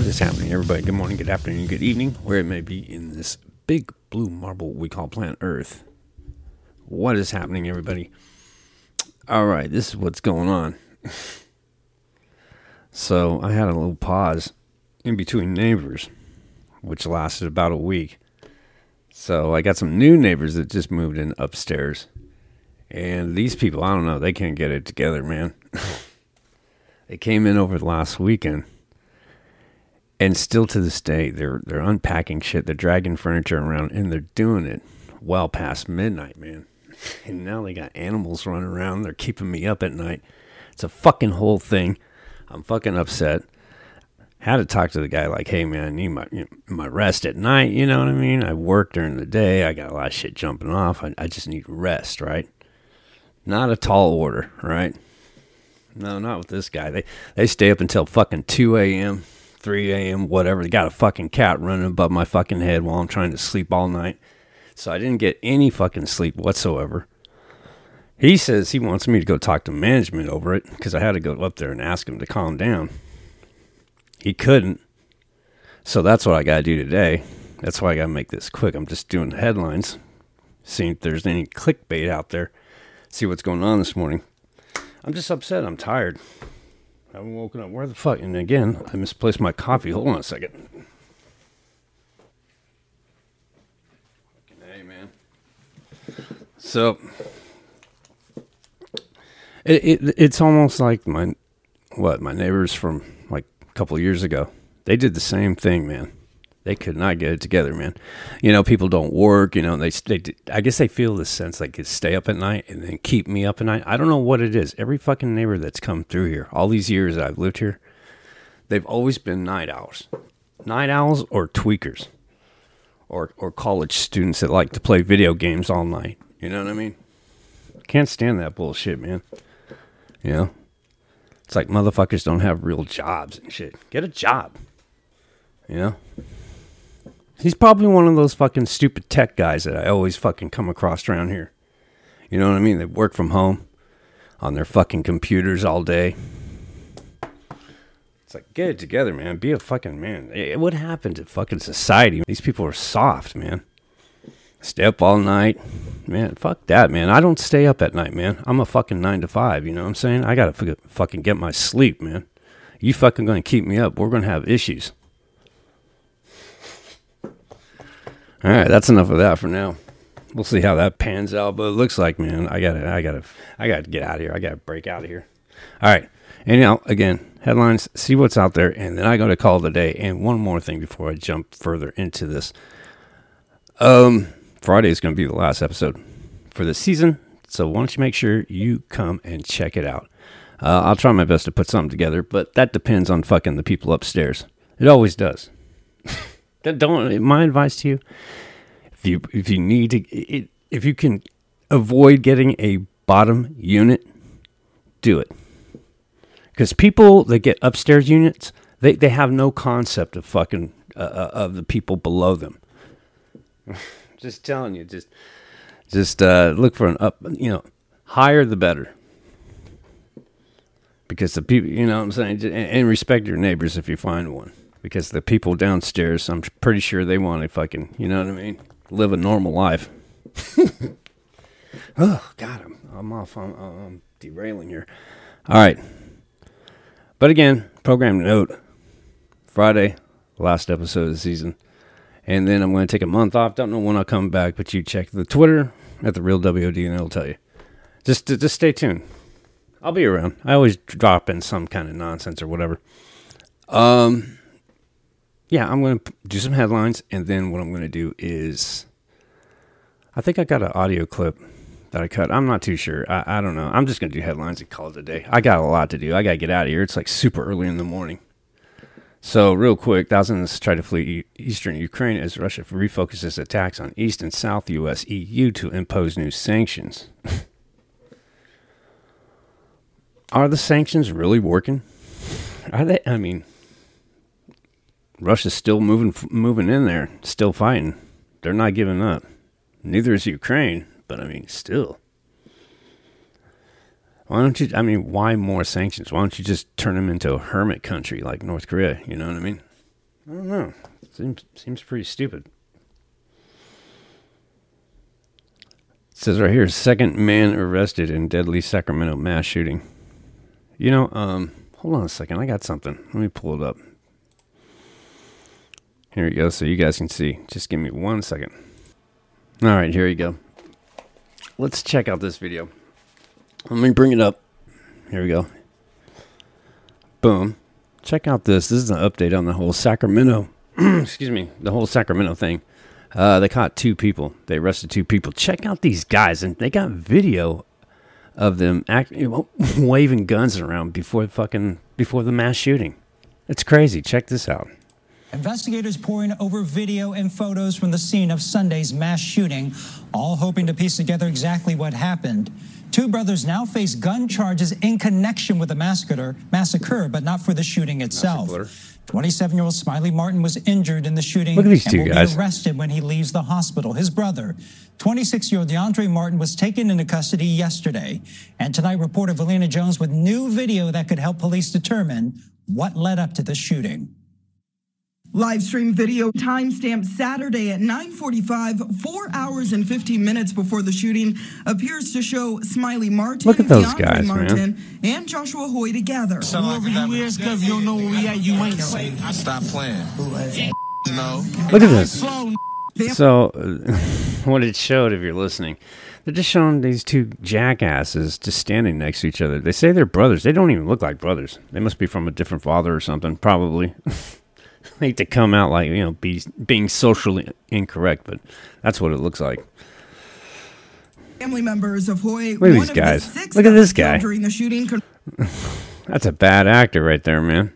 What is happening, everybody? Good morning, good afternoon, good evening, where it may be in this big blue marble we call planet Earth. What is happening, everybody? All right, this is what's going on. so, I had a little pause in between neighbors, which lasted about a week. So, I got some new neighbors that just moved in upstairs. And these people, I don't know, they can't get it together, man. they came in over the last weekend and still to this day they're they're unpacking shit. They're dragging furniture around and they're doing it well past midnight man. And now they got animals running around. They're keeping me up at night. It's a fucking whole thing. I'm fucking upset. Had to talk to the guy like hey man i need my you know, my rest at night. You know what i mean? I work during the day. I got a lot of shit jumping off. I, I just need rest right? Not a tall order right? No not with this guy. They they stay up until fucking 2 a.m 3 a.m., whatever. They got a fucking cat running above my fucking head while I'm trying to sleep all night. So I didn't get any fucking sleep whatsoever. He says he wants me to go talk to management over it because I had to go up there and ask him to calm down. He couldn't. So that's what I got to do today. That's why I got to make this quick. I'm just doing the headlines, seeing if there's any clickbait out there, see what's going on this morning. I'm just upset. I'm tired. I haven't woken up. Where the fuck? And again, I misplaced my coffee. Hold on a second. Fucking Hey, man. So, it, it it's almost like my what my neighbors from like a couple years ago. They did the same thing, man. They could not get it together, man. You know, people don't work. You know, they they. I guess they feel the sense like stay up at night and then keep me up at night. I don't know what it is. Every fucking neighbor that's come through here, all these years I've lived here, they've always been night owls, night owls or tweakers, or or college students that like to play video games all night. You know what I mean? Can't stand that bullshit, man. You know, it's like motherfuckers don't have real jobs and shit. Get a job. You know. He's probably one of those fucking stupid tech guys that I always fucking come across around here. You know what I mean? They work from home on their fucking computers all day. It's like, get it together, man. Be a fucking man. Eh, eh, what happened to fucking society? These people are soft, man. Stay up all night. Man, fuck that, man. I don't stay up at night, man. I'm a fucking nine to five, you know what I'm saying? I gotta fucking get my sleep, man. You fucking gonna keep me up. We're gonna have issues. All right, that's enough of that for now. We'll see how that pans out, but it looks like, man, I gotta, I gotta, I gotta get out of here. I gotta break out of here. All right. Anyhow, again, headlines, see what's out there, and then I got to call the day. And one more thing before I jump further into this. Um, Friday is going to be the last episode for the season, so why don't you make sure you come and check it out? Uh, I'll try my best to put something together, but that depends on fucking the people upstairs. It always does. Don't. My advice to you: if you if you need to, if you can avoid getting a bottom unit, do it. Because people that get upstairs units, they they have no concept of fucking uh, uh of the people below them. just telling you, just just uh, look for an up. You know, higher the better. Because the people, you know what I'm saying, and respect your neighbors if you find one because the people downstairs, I'm pretty sure they want to fucking, you know what I mean, live a normal life. oh God, I'm I'm off. I'm, I'm derailing here. All right, but again, program note: Friday, last episode of the season, and then I'm going to take a month off. Don't know when I'll come back, but you check the Twitter at the real WOD, and it'll tell you. Just just stay tuned. I'll be around. I always drop in some kind of nonsense or whatever. Um yeah, I'm going to do some headlines, and then what I'm going to do is, I think I got an audio clip that I cut. I'm not too sure. I, I don't know. I'm just going to do headlines and call it a day. I got a lot to do. I got to get out of here. It's like super early in the morning. So, real quick, thousands try to flee eastern Ukraine as Russia refocuses attacks on east and south U.S. EU to impose new sanctions. Are the sanctions really working? Are they? I mean, Russia's still moving moving in there, still fighting. They're not giving up. Neither is Ukraine, but I mean, still. Why don't you? I mean, why more sanctions? Why don't you just turn them into a hermit country like North Korea? You know what I mean? I don't know. Seems seems pretty stupid. It says right here, second man arrested in deadly Sacramento mass shooting. You know, um, hold on a second. I got something. Let me pull it up. Here we go, so you guys can see. Just give me one second. All right, here you go. Let's check out this video. Let me bring it up. Here we go. Boom. Check out this. This is an update on the whole Sacramento, excuse me, the whole Sacramento thing. Uh, they caught two people. They arrested two people. Check out these guys, and they got video of them you know, waving guns around before fucking before the mass shooting. It's crazy. Check this out. Investigators poring over video and photos from the scene of Sunday's mass shooting, all hoping to piece together exactly what happened. Two brothers now face gun charges in connection with the massacre, massacre but not for the shooting itself. 27-year-old Smiley Martin was injured in the shooting Look at these and two will guys. be arrested when he leaves the hospital. His brother, 26-year-old DeAndre Martin, was taken into custody yesterday. And tonight, reporter Velena Jones with new video that could help police determine what led up to the shooting. Live stream video timestamp Saturday at 9:45, four hours and 15 minutes before the shooting, appears to show Smiley Martin, Look at those DeAndre guys, man. Martin, and Joshua Hoy together. Whoever you is, cause you don't know where we at, you ain't know. Stop playing. No. Look at this. So, what it showed, if you're listening, they're just showing these two jackasses just standing next to each other. They say they're brothers. They don't even look like brothers. They must be from a different father or something, probably. Hate to come out like, you know, be, being socially incorrect, but that's what it looks like. Family members of Hoy, Look at these guys. the Look at this guy. during the shooting. con- That's a bad actor right there, man.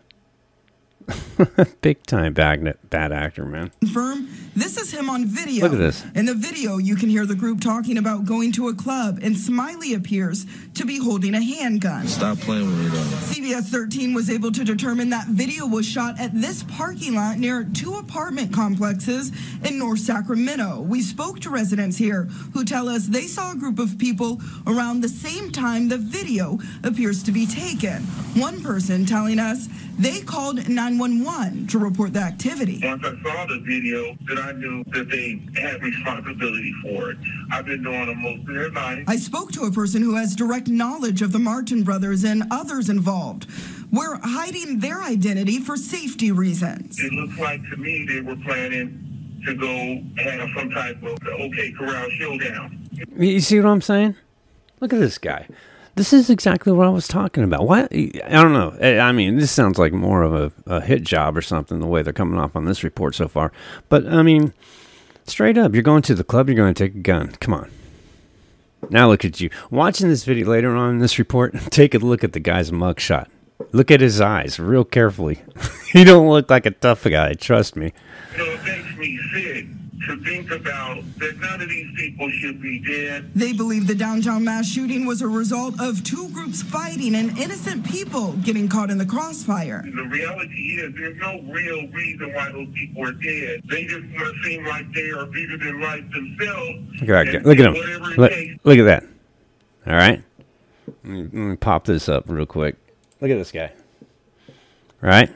Big time bad, bad actor, man. confirm this is him on video. Look at this. In the video, you can hear the group talking about going to a club, and Smiley appears to be holding a handgun. Stop playing with me, though. CBS 13 was able to determine that video was shot at this parking lot near two apartment complexes in North Sacramento. We spoke to residents here who tell us they saw a group of people around the same time the video appears to be taken. One person telling us they called 911 to report the activity. Once I saw the video, then I knew that they had responsibility for it. I've been knowing them most of their life. I spoke to a person who has direct knowledge of the Martin brothers and others involved. We're hiding their identity for safety reasons. It looks like to me they were planning to go have some type of OK Corral showdown. You see what I'm saying? Look at this guy. This is exactly what I was talking about. Why? I don't know. I mean, this sounds like more of a, a hit job or something, the way they're coming off on this report so far. But, I mean, straight up, you're going to the club, you're going to take a gun. Come on. Now look at you. Watching this video later on in this report, take a look at the guy's mugshot. Look at his eyes real carefully. he don't look like a tough guy, trust me. You know, it makes me sick to think about that none of these people should be dead. They believe the downtown mass shooting was a result of two groups fighting and innocent people getting caught in the crossfire. The reality is there's no real reason why those people are dead. They just want to seem like they are bigger than life themselves. Look at that guy. Look at do him. Look, look at that. All right. Let me, let me pop this up real quick. Look at this guy. Right?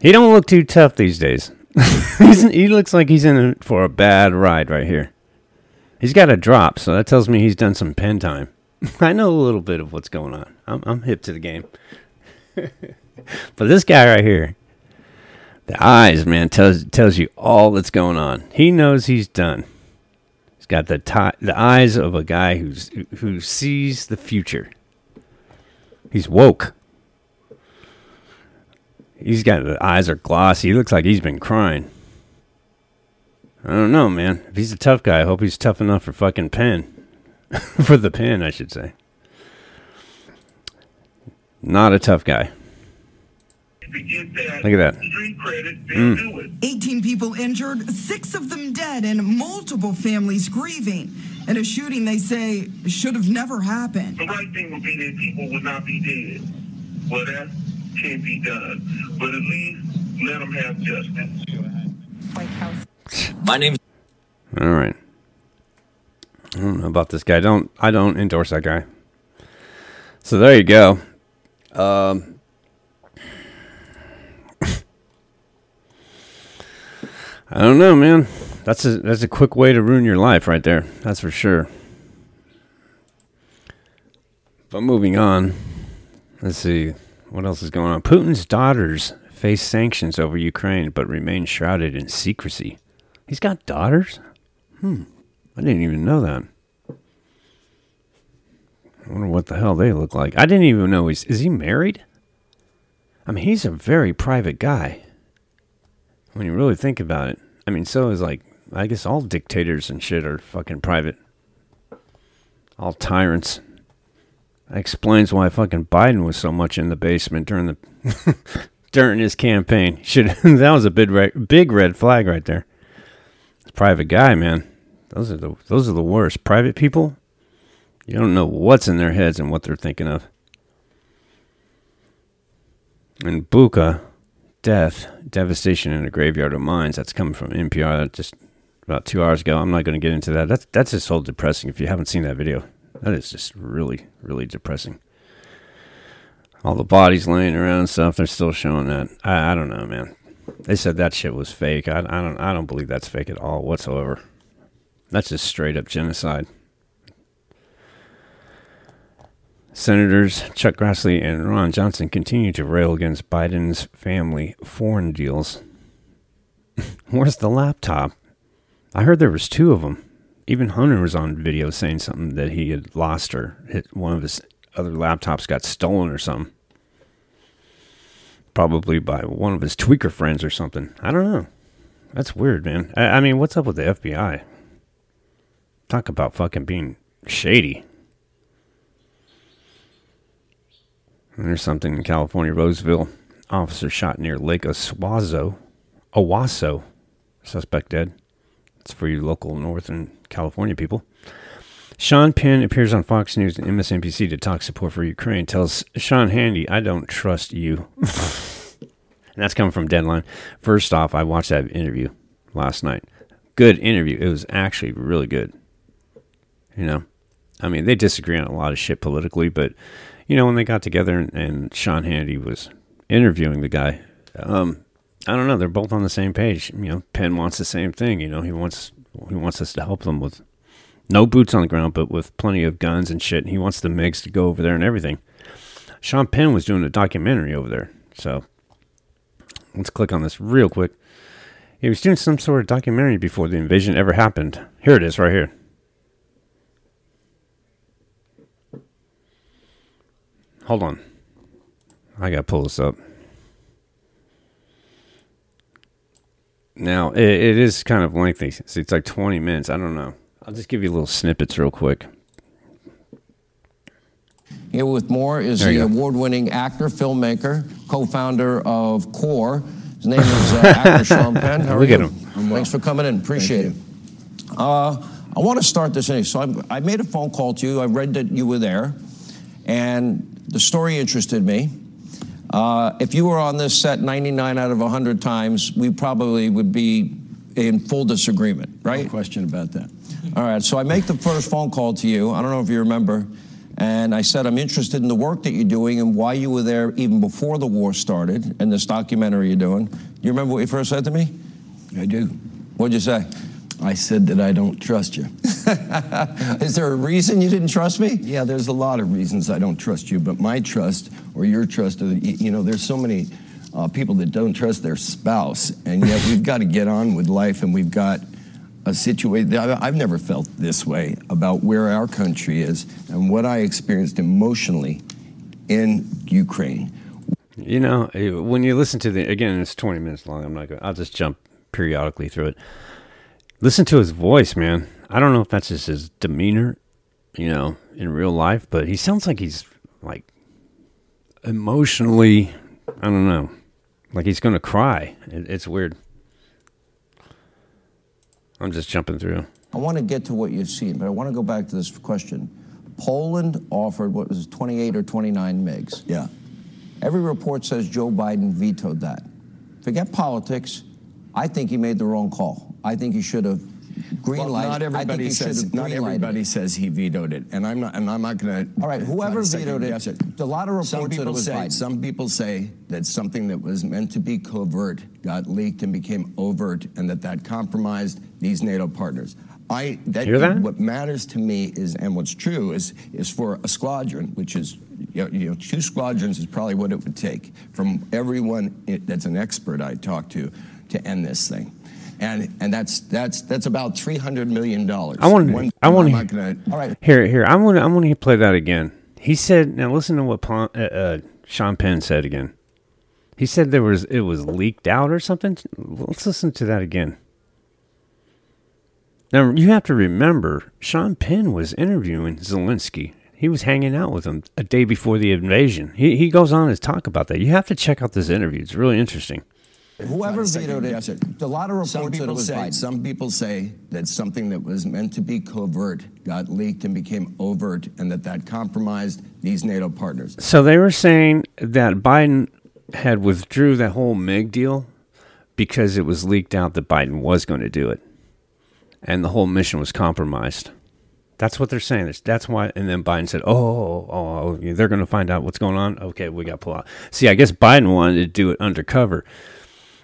He don't look too tough these days. he looks like he's in for a bad ride right here. He's got a drop, so that tells me he's done some pen time. I know a little bit of what's going on. I'm, I'm hip to the game. but this guy right here, the eyes, man, tells tells you all that's going on. He knows he's done. He's got the ti- the eyes of a guy who's who sees the future. He's woke. He's got the eyes are glossy. He looks like he's been crying. I don't know, man. If he's a tough guy, I hope he's tough enough for fucking pen. for the pen, I should say. Not a tough guy. that, Look at that. street credit, they'll do it. 18 people injured, six of them dead, and multiple families grieving. And a shooting they say should have never happened. The right thing would be that people would not be dead. Well, that can't be done. But at least let them have justice. White House. My name All right. I don't know about this guy. Don't I don't endorse that guy. So there you go. Um, I don't know, man. That's a that's a quick way to ruin your life, right there. That's for sure. But moving on, let's see what else is going on. Putin's daughters face sanctions over Ukraine, but remain shrouded in secrecy. He's got daughters. Hmm, I didn't even know that. I wonder what the hell they look like. I didn't even know he's is he married? I mean, he's a very private guy. When you really think about it. I mean, so is like I guess all dictators and shit are fucking private. All tyrants. That explains why fucking Biden was so much in the basement during the during his campaign. Should that was a big red, big red flag right there. It's private guy, man. Those are the those are the worst. Private people, you don't know what's in their heads and what they're thinking of. And Bucha, death, devastation in a graveyard of mines. That's coming from NPR just about two hours ago. I'm not going to get into that. That's that's just so depressing. If you haven't seen that video, that is just really really depressing. All the bodies laying around and stuff. They're still showing that. I, I don't know, man. They said that shit was fake. I, I don't I don't believe that's fake at all whatsoever. That's just straight up genocide. Senators Chuck Grassley and Ron Johnson continue to rail against Biden's family foreign deals. Where's the laptop? I heard there was two of them. Even Hunter was on video saying something that he had lost or hit one of his other laptops got stolen or something. Probably by one of his tweaker friends or something. I don't know. That's weird, man. I, I mean, what's up with the FBI? Talk about fucking being shady. And there's something in California, Roseville. Officer shot near Lake Oswazo. Owasso. Suspect dead. It's for your local Northern California people. Sean Penn appears on Fox News and MSNBC to talk support for Ukraine. Tells Sean Hannity, I don't trust you. and that's coming from Deadline. First off, I watched that interview last night. Good interview. It was actually really good. You know, I mean, they disagree on a lot of shit politically, but you know, when they got together and, and Sean Hannity was interviewing the guy, um, I don't know, they're both on the same page. You know, Penn wants the same thing. You know, he wants he wants us to help them with no boots on the ground, but with plenty of guns and shit. And he wants the MiGs to go over there and everything. Sean Penn was doing a documentary over there, so let's click on this real quick. He was doing some sort of documentary before the invasion ever happened. Here it is, right here. Hold on. I gotta pull this up. Now it, it is kind of lengthy. So it's like twenty minutes. I don't know. I'll just give you little snippets real quick. Here with more is There the award-winning actor, filmmaker, co-founder of CORE. His name is uh, actor Sean Penn. How are Look you? at him. Thanks for coming in. Appreciate it. Uh, I want to start this in. So I, I made a phone call to you. I read that you were there, and the story interested me. Uh, if you were on this set 99 out of 100 times, we probably would be in full disagreement, right? No question about that. All right, so I make the first phone call to you. I don't know if you remember. And I said, I'm interested in the work that you're doing and why you were there even before the war started and this documentary you're doing. Do you remember what you first said to me? I do. What'd you say? I said that I don't trust you. Is there a reason you didn't trust me? Yeah, there's a lot of reasons I don't trust you, but my trust or your trust, you know, there's so many uh, people that don't trust their spouse, and yet we've got to get on with life, and we've got a situation. I've never felt this way about where our country is and what I experienced emotionally in Ukraine. You know, eh, when you listen to the again, it's twenty minutes long. I'm not going. I'll just jump periodically through it. Listen to his voice, man. I don't know if that's just his demeanor, you know, in real life, but he sounds like he's like emotionally. I don't know, like he's gonna cry. It, it's weird. I'm just jumping through. I want to get to what you've seen, but I want to go back to this question. Poland offered what was 28 or 29 MiGs. Yeah. Every report says Joe Biden vetoed that. Forget politics. I think he made the wrong call. I think he should have green Well, light. not I think everybody you says not everybody it. says he vetoed it, and I'm not and I'm not going to. All right, whoever vetoed it, guess it. a lot of reports Some that it people was say Biden. some people say that something that was meant to be covert got leaked and became overt, and that that compromised these NATO partners. I that, Hear that? what matters to me is, and what's true is, is for a squadron, which is you know, you know two squadrons is probably what it would take from everyone that's an expert I talk to to end this thing. And, and that's that's that's about three hundred million dollars. I want. I want to. gonna. All right. Here, here. I want. I want to play that again. He said. Now listen to what Pon, uh, uh, Sean Penn said again. He said there was it was leaked out or something. Let's listen to that again. Now you have to remember, Sean Penn was interviewing Zelensky. He was hanging out with him a day before the invasion. He he goes on to talk about that. You have to check out this interview. It's really interesting. Whoever Not a second vetoed it, it. a lot of Some reports that it people was say Biden. some people say that something that was meant to be covert got leaked and became overt, and that that compromised these NATO partners. So they were saying that Biden had withdrew that whole MiG deal because it was leaked out that Biden was going to do it, and the whole mission was compromised. That's what they're saying. That's- That's why. And then Biden said, "Oh, oh, oh, oh, oh they're going to find out what's going on. Okay, we got to pull out." See, I guess Biden wanted to do it undercover.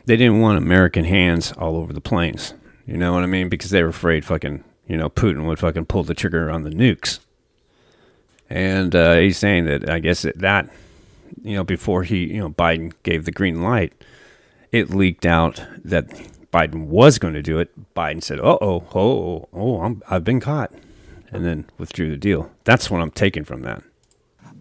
They didn't want American hands all over the planes. You know what I mean? Because they were afraid fucking, you know, Putin would fucking pull the trigger on the nukes. And uh, he's saying that I guess that, that, you know, before he, you know, Biden gave the green light, it leaked out that Biden was going to do it. Biden said, "Uh oh, oh, oh, I'm, I've been caught," and then withdrew the deal. That's what I'm taking from that.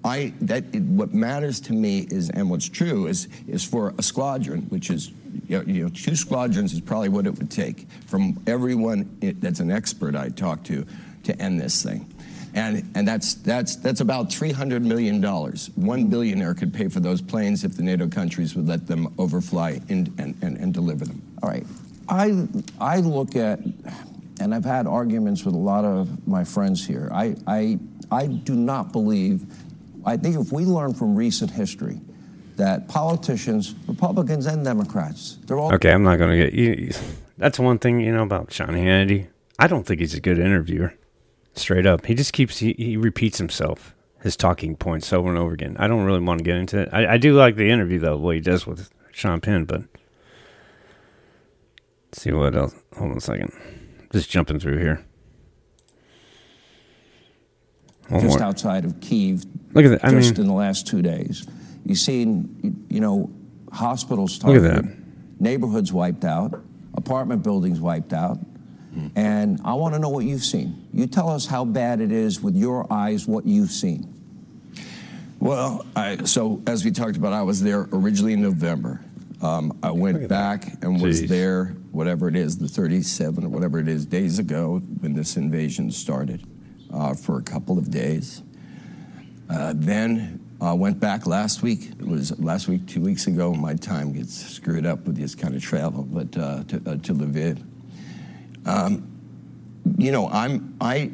I that what matters to me is, and what's true is, is for a squadron, which is you know, you know two squadrons is probably what it would take from everyone that's an expert I talk to to end this thing. And, and that's, that's, that's about $300 million. One billionaire could pay for those planes if the NATO countries would let them overfly in, and, and, and deliver them. All right. I, I look at, and I've had arguments with a lot of my friends here. I, I, I do not believe, I think if we learn from recent history that politicians, Republicans and Democrats, they're all Okay, I'm not going to get you. That's one thing you know about Sean Hannity. I don't think he's a good interviewer. Straight up, he just keeps he, he repeats himself, his talking points over and over again. I don't really want to get into it. I, I do like the interview though, what he does with Sean Penn, but let's see what else. Hold on a second, just jumping through here. One just more. outside of Kiev. Look at that. I just mean- in the last two days, you've seen, you- you know, hospitals Look at that. neighborhoods wiped out, apartment buildings wiped out, and I want to know what you've seen. You tell us how bad it is with your eyes, what you've seen. Well, I, so as we talked about, I was there originally in November. Um, I went back and was Jeez. there, whatever it is, the 37 or whatever it is, days ago when this invasion started uh, for a couple of days. Uh, then uh, went back last week. It was last week, two weeks ago. My time gets screwed up with this kind of travel, but uh, to, uh, to Lviv. Um, you know, I'm I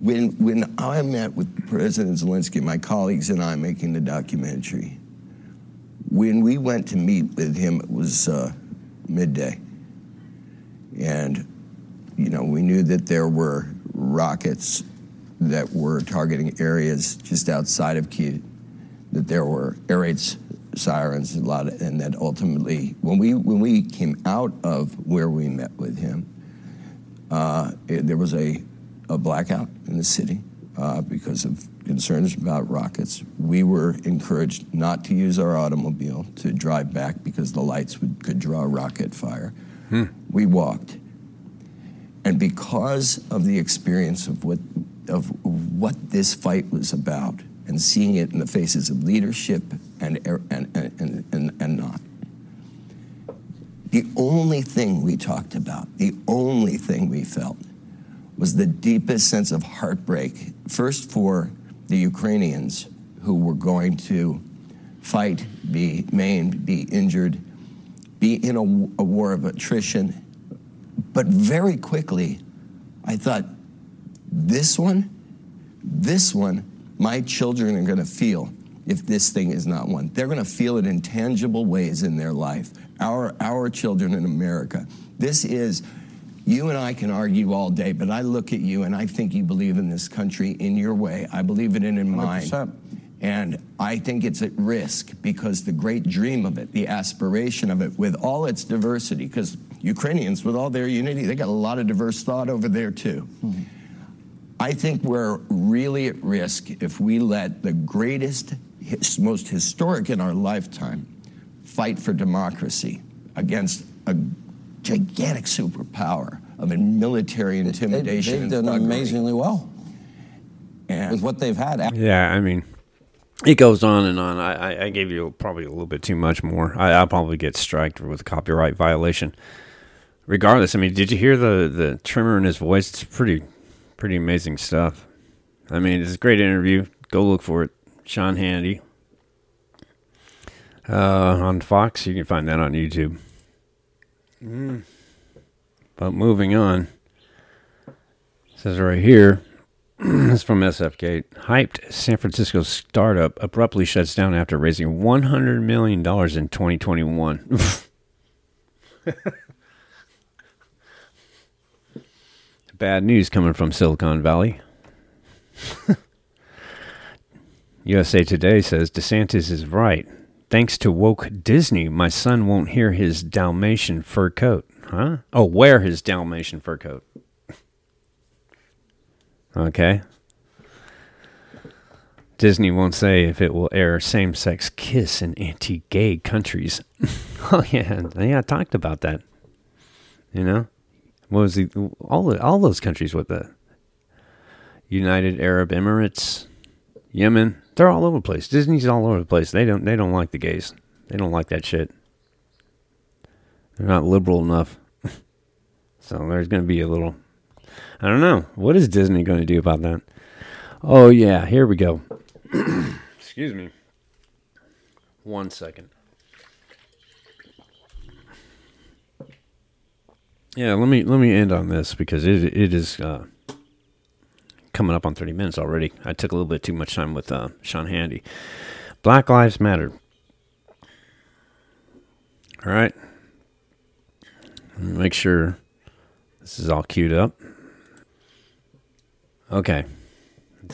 when when I met with President Zelensky, my colleagues and I making the documentary, when we went to meet with him, it was uh, midday, and you know we knew that there were rockets that were targeting areas just outside of Kiev, that there were air raid sirens, a lot, of, and that ultimately, when we when we came out of where we met with him, uh, it- there was a, a blackout in the city uh, because of concerns about rockets. We were encouraged not to use our automobile to drive back because the lights would, could draw rocket fire. We walked. And because of the experience of what, of what this fight was about and seeing it in the faces of leadership er, and, and, and, and, and, not, the only thing we talked about, the only thing we felt, was the deepest sense of heartbreak. First, for the Ukrainians who were going to fight, be maimed, be injured, be in a, a war of attrition. But very quickly, I thought, this one, this one, my children are going to feel if this thing is not one. They're going to feel it in tangible ways in their life. Our, our children in America. This is You and I can argue all day, but I look at you and I think you believe in this country in your way. I believe it in, in mine. 100%. And I think it's at risk because the great dream of it, the aspiration of it, with all its diversity, because Ukrainians, with all their unity, they got a lot of diverse thought over there too. I think we're really at risk if we let the greatest, most historic in our lifetime fight for democracy against a gigantic superpower of a military intimidation. they've done thuggery. amazingly well And with what they've had. Yeah, I mean, it goes on and on. I, I, gave you probably a little bit too much more. I, I'll probably get striked with a copyright violation. Regardless, I mean, did you hear the the tremor in his voice? It's pretty, pretty amazing stuff. I mean, it's a great interview. Go look for it, Sean Hannity. Uh, on Fox, you can find that on YouTube. But moving on, it says right here. This is from SFK. Hyped San Francisco startup abruptly shuts down after raising $100 million in 2021. Bad news coming from Silicon Valley. USA Today says DeSantis is right. Thanks to woke Disney, my son won't hear his Dalmatian fur coat. Huh? Oh, wear his Dalmatian fur coat. Okay. Disney won't say if it will air same sex kiss in anti gay countries. oh, yeah. Yeah, I talked about that. You know? What was the. All, all those countries with the United Arab Emirates, Yemen, they're all over the place. Disney's all over the place. They don't, they don't like the gays. They don't like that shit. They're not liberal enough. so there's going to be a little I don't know. What is Disney going to do about that? Oh, yeah. Here we go. Excuse me. One second. Yeah, let me let me end on this because it it is uh, coming up on thirty minutes already. I took a little bit too much time with uh, Sean Hannity. Black Lives Matter. All right. Make sure this is all queued up. Okay.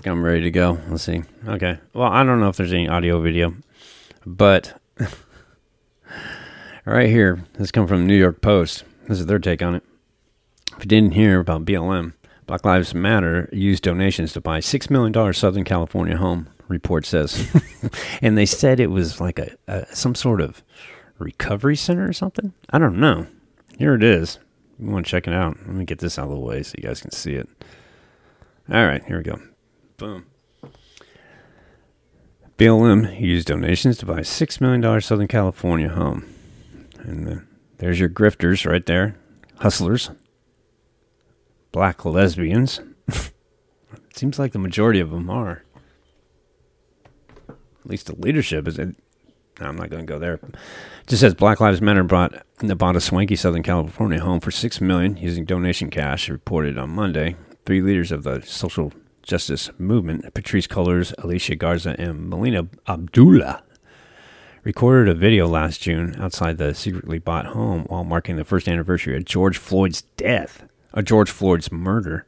I'm ready to go. Let's see. Okay. Well, I don't know if there's any audio video, but right here, this come from New York Post. This is their take on it. If you didn't hear about BLM, Black Lives Matter used donations to buy $6 million Southern California home, report says. and they said it was like a, a some sort of recovery center or something. I don't know. Here it is. You want to check it out? Let me get this out of the way so you guys can see it. All right, here we go. Boom. BLM used donations to buy a $6 million Southern California home. And uh, there's your grifters right there. Hustlers. Black lesbians. it Seems like the majority of them are. At least the leadership is. no, I'm not going to go there. It just says Black Lives Matter brought bought a swanky Southern California home for six million using donation cash. Reported on Monday. Three leaders of the social justice movement, Patrisse Cullors, Alicia Garza, and Melina Abdullah, recorded a video last June outside the secretly bought home while marking the first anniversary of George Floyd's death, or George Floyd's murder.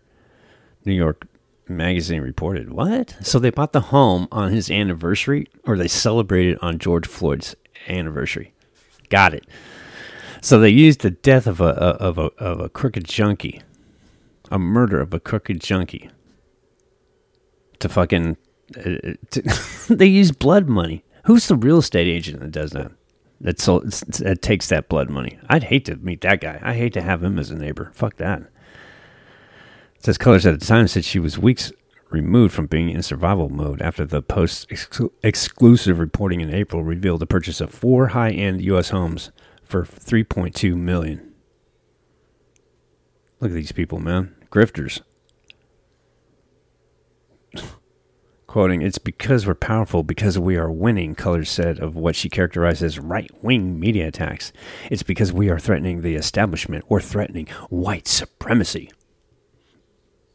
New York Magazine reported. What? So they bought the home on his anniversary, or they celebrated on George Floyd's anniversary? Got it. So they used the death of a of a of a crooked junkie, a murder of a crooked junkie, to fucking. Uh, to, they use blood money. Who's the real estate agent that does that? That so that takes that blood money. I'd hate to meet that guy. I hate to have him as a neighbor. Fuck that. It says Cullors at the time said she was weeks removed from being in survival mode after the Post exclu- exclusive reporting in April revealed the purchase of four high-end U.S. homes for 3.2 million. Look at these people, man, grifters. Quoting, it's because we're powerful, because we are winning, Cullors said of what she characterized as right wing media attacks. It's because we are threatening the establishment or threatening white supremacy.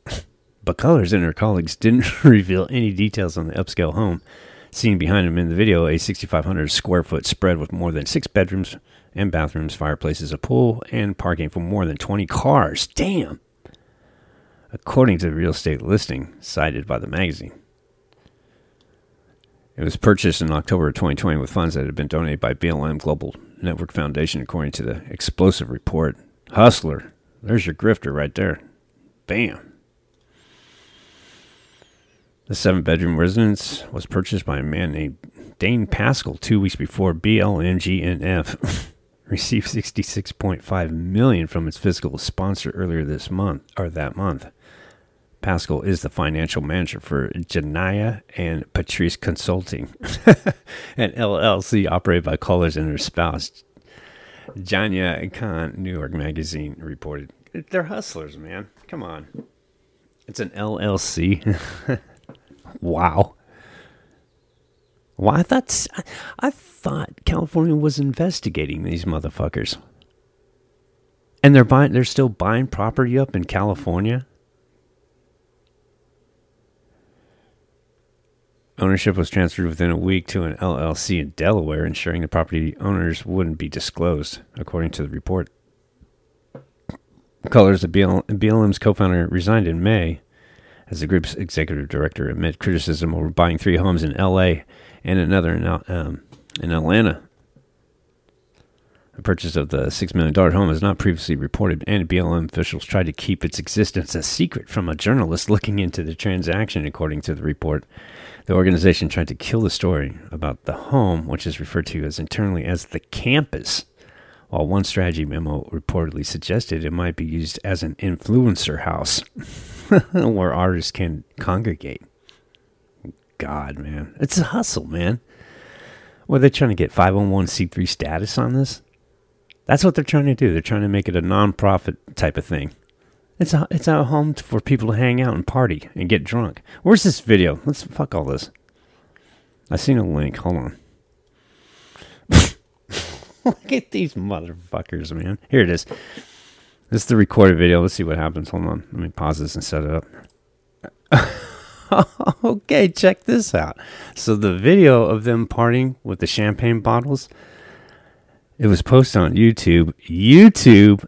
but Cullors and her colleagues didn't reveal any details on the upscale home. Seen behind him in the video, a 6,500 square foot spread with more than six bedrooms and bathrooms, fireplaces, a pool, and parking for more than 20 cars. Damn! According to the real estate listing cited by the magazine. It was purchased in October of 2020 with funds that had been donated by BLM Global Network Foundation, according to the explosive report. Hustler. There's your grifter right there. Bam. The seven bedroom residence was purchased by a man named Dyane Pascall two weeks before BLMGNF received 66.5 million from its fiscal sponsor earlier this month or that month. Pascall is the financial manager for Janaya and Patrisse Consulting, an LLC operated by Cullors and her spouse. Janaya Khan, New York Magazine reported. They're hustlers, man. Come on. It's an LLC. wow. Well, I thought I thought California was investigating these motherfuckers, and they're buying. They're still buying property up in California. Ownership was transferred within a week to an LLC in Delaware, ensuring the property owners wouldn't be disclosed, according to the report. Cullors, the BLM's co-founder, resigned in May as the group's executive director amid criticism over buying three homes in L.A and another in, um, in Atlanta. The purchase of the $6 million home is not previously reported, and BLM officials tried to keep its existence a secret from a journalist looking into the transaction, according to the report. The organization tried to kill the story about the home, which is referred to as internally as the campus, while one strategy memo reportedly suggested it might be used as an influencer house where artists can congregate. God, man. It's a hustle, man. Are they trying to get 501c3 status on this? That's what they're trying to do. They're trying to make it a non-profit type of thing. It's a it's a home for people to hang out and party and get drunk. Where's this video? Let's fuck all this. I seen a link. Hold on. Look at these motherfuckers, man. Here it is. This is the recorded video. Let's see what happens. Hold on. Let me pause this and set it up. okay, check this out. So the video of them partying with the champagne bottles, it was posted on YouTube. YouTube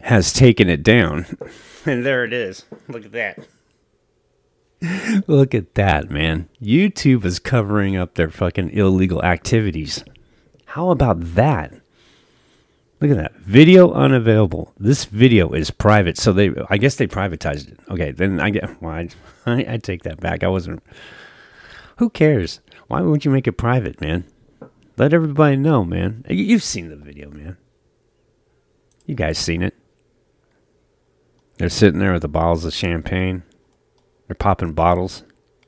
has taken it down. And there it is. Look at that. Look at that, man. YouTube is covering up their fucking illegal activities. How about that? Look at that. Video unavailable. This video is private, so they I guess they privatized it. Okay, then I get well, I, I, I take that back. I wasn't Who cares? Why would you make it private, man? Let everybody know, man. You've seen the video, man. You guys seen it. They're sitting there with the bottles of champagne. They're popping bottles.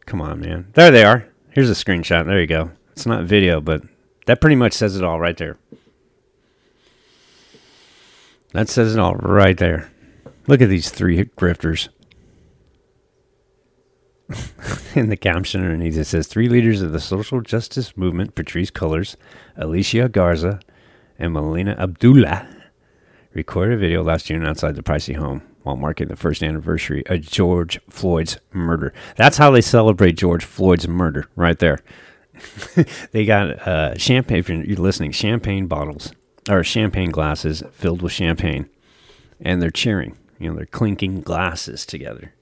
Come on, man. There they are. Here's a screenshot. There you go. It's not video, but that pretty much says it all right there. That says it all right there. Look at these three grifters. In the caption underneath it says three leaders of the social justice movement, Patrisse Cullors, Alicia Garza, and Melina Abdullah, recorded a video last June outside the pricey home while marking the first anniversary of George Floyd's murder. That's how they celebrate George Floyd's murder, right there. they got uh, champagne, if you're listening, champagne bottles or champagne glasses filled with champagne, and they're cheering. You know, they're clinking glasses together.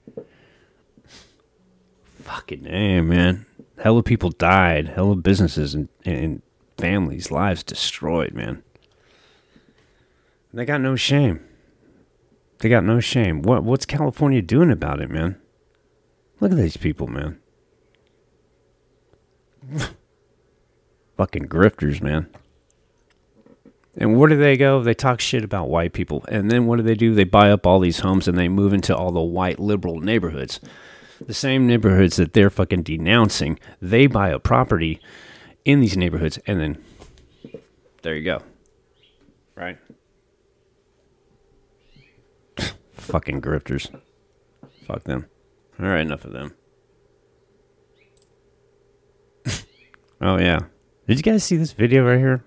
Fucking name, man. Hell of people died. Hell of businesses and, and families, lives destroyed, man. They got no shame. They got no shame. What what's California doing about it, man? Look at these people, man. Fucking grifters, man. And where do they go? They talk shit about white people. And then what do they do? They buy up all these homes and they move into all the white liberal neighborhoods. The same neighborhoods that they're fucking denouncing. They buy a property in these neighborhoods and then there you go. Right? Fucking grifters. Fuck them. All right, enough of them. oh, yeah. Did you guys see this video right here?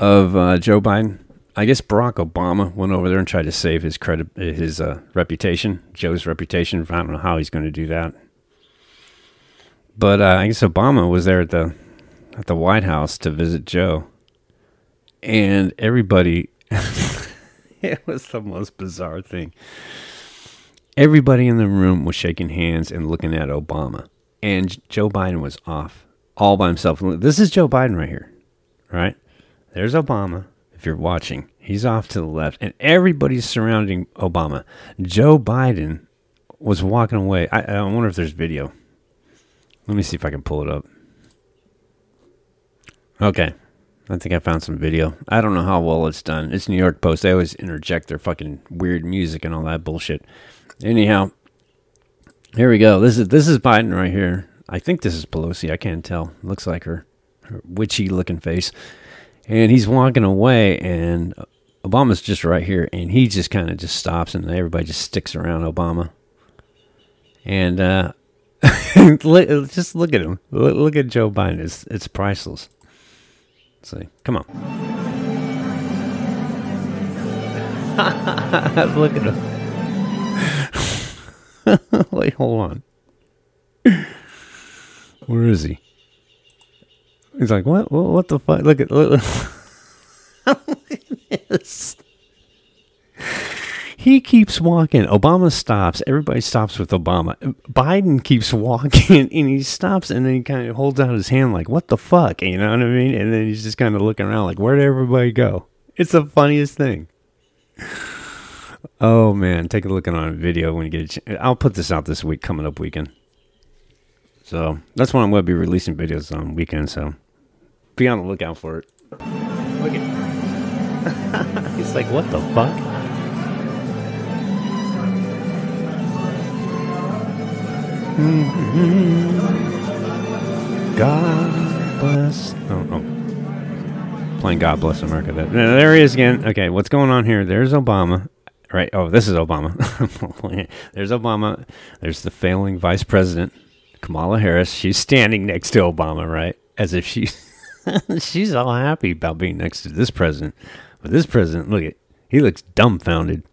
of uh, Joe Biden. I guess Barack Obama went over there and tried to save his credit, his uh, reputation, Joe's reputation. I don't know how he's going to do that, but uh, I guess Obama was there at the at the White House to visit Joe, and everybody it was the most bizarre thing. Everybody in the room was shaking hands and looking at obama. And joe biden was off all by himself. This is joe biden right here right? There's obama if you're watching. He's off to the left. And everybody's surrounding obama. Joe biden was walking away. I, I wonder if there's video. Let me see if i can pull it up. Okay I think I found some video. I don't know how well it's done. It's New York Post. They always interject their fucking weird music and all that bullshit. Anyhow, here we go. This is this is Biden right here. I think this is Pelosi. I can't tell. Looks like her, her witchy looking face. And he's walking away, and Obama's just right here, and he just kind of just stops, and everybody just sticks around Obama. And uh, just look at him. Look at Joe Biden. It's it's priceless. Let's. Come on. Look at him. Wait, hold on. Where is he? He's like, what? What, what the fuck? Look at, look, look at this. He keeps walking. Obama stops. Everybody stops with Obama. Biden keeps walking and he stops and then he kind of holds out his hand like, what the fuck? You know what I mean? And then he's just kind of looking around like, where'd everybody go? It's the funniest thing. Oh man, take a look at on video when you get a chance. I'll put this out this week, coming up weekend. So that's when I'm going to be releasing videos on weekend. So be on the lookout for it. Look at. He's like, what the fuck? God bless. Oh, oh. Playing God Bless America. There, he is again. Okay, what's going on here? There's Obama. Right. Oh, this is Obama. There's Obama. There's the failing vice president, Kamala Harris. She's standing next to Obama, right? As if she she's all happy about being next to this president. But this president, look at he looks dumbfounded.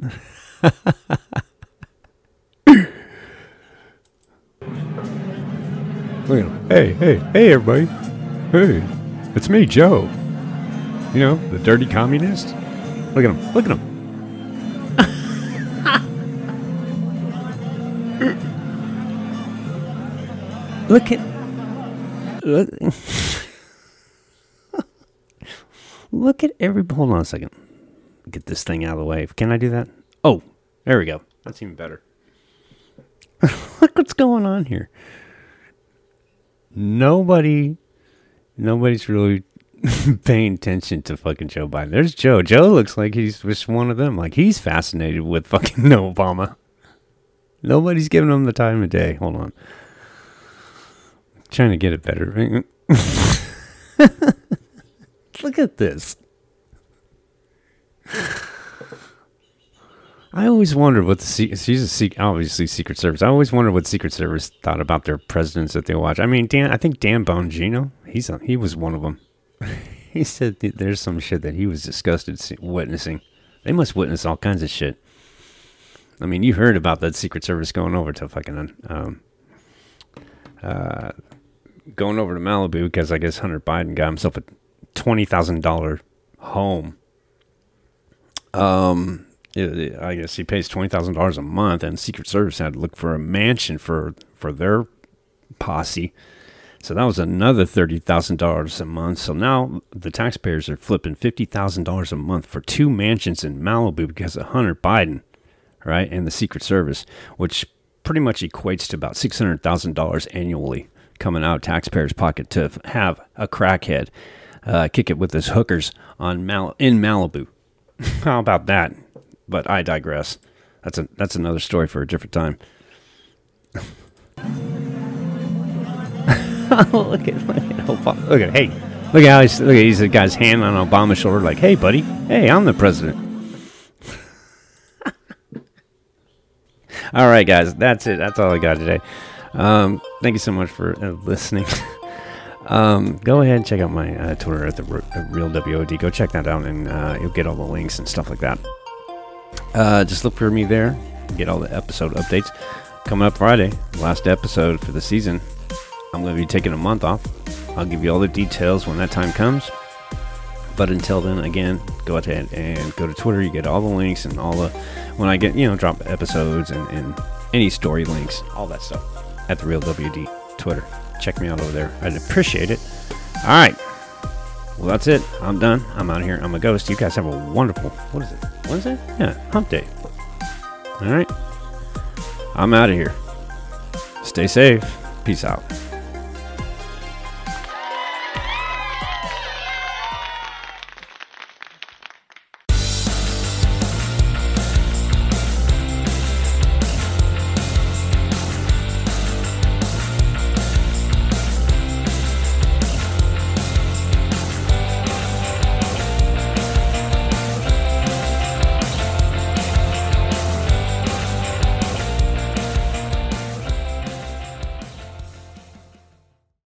Look at him. Hey, hey, hey, everybody. Hey, it's me, Joe. You know, the dirty communist. Look at him. Look at him. look at. Look, look at every. Hold on a second. Get this thing out of the way. Can I do that? Oh, there we go. That's even better. look what's going on here nobody, nobody's really paying attention to fucking Joe Biden. There's Joe. Joe looks like he's just one of them. Like he's fascinated with fucking Obama. Nobody's giving him the time of day. Hold on. Trying to get it better. Look at this. I always wondered what the she's a obviously Secret Service. I always wondered what Secret Service thought about their presidents that they watch. I mean, Dan, I think Dan Bongino, he's a, he was one of them. he said there's some shit that he was disgusted witnessing. They must witness all kinds of shit. I mean, you heard about that Secret Service going over to fucking um, uh, going over to Malibu because I guess Hunter Biden got himself a twenty thousand dollar home. Um I guess he pays twenty thousand dollars a month, and Secret Service had to look for a mansion for for their posse. So that was another thirty thousand dollars a month. So now the taxpayers are flipping fifty thousand dollars a month for two mansions in Malibu because of Hunter Biden, right, and the Secret Service, which pretty much equates to about six hundred thousand dollars annually coming out of taxpayers' pocket to have a crackhead uh, kick it with his hookers on Mal- in Malibu. How about that? But I digress. That's a that's another story for a different time. look at look at Obama. Look at hey, look at how he's look at he's the guy's hand on Obama's shoulder, like, hey, buddy, hey, I'm the president. all right, guys, that's it. That's all I got today. Um, thank you so much for uh, listening. um, go ahead and check out my uh, Twitter at the Real WOD. Go check that out, and uh, you'll get all the links and stuff like that. Uh, just look for me there. Get all the episode updates. Coming up Friday, last episode for the season. I'm going to be taking a month off. I'll give you all the details when that time comes. But until then, again, go ahead and go to Twitter. You get all the links and all the when I get you know drop episodes and, and any story links, all that stuff at the Real WD Twitter. Check me out over there. I'd appreciate it. All right. Well, that's it. I'm done. I'm out of here. I'm a ghost. You guys have a wonderful. What is it? Wednesday? Yeah, Hump Day. All right. I'm out of here. Stay safe. Peace out.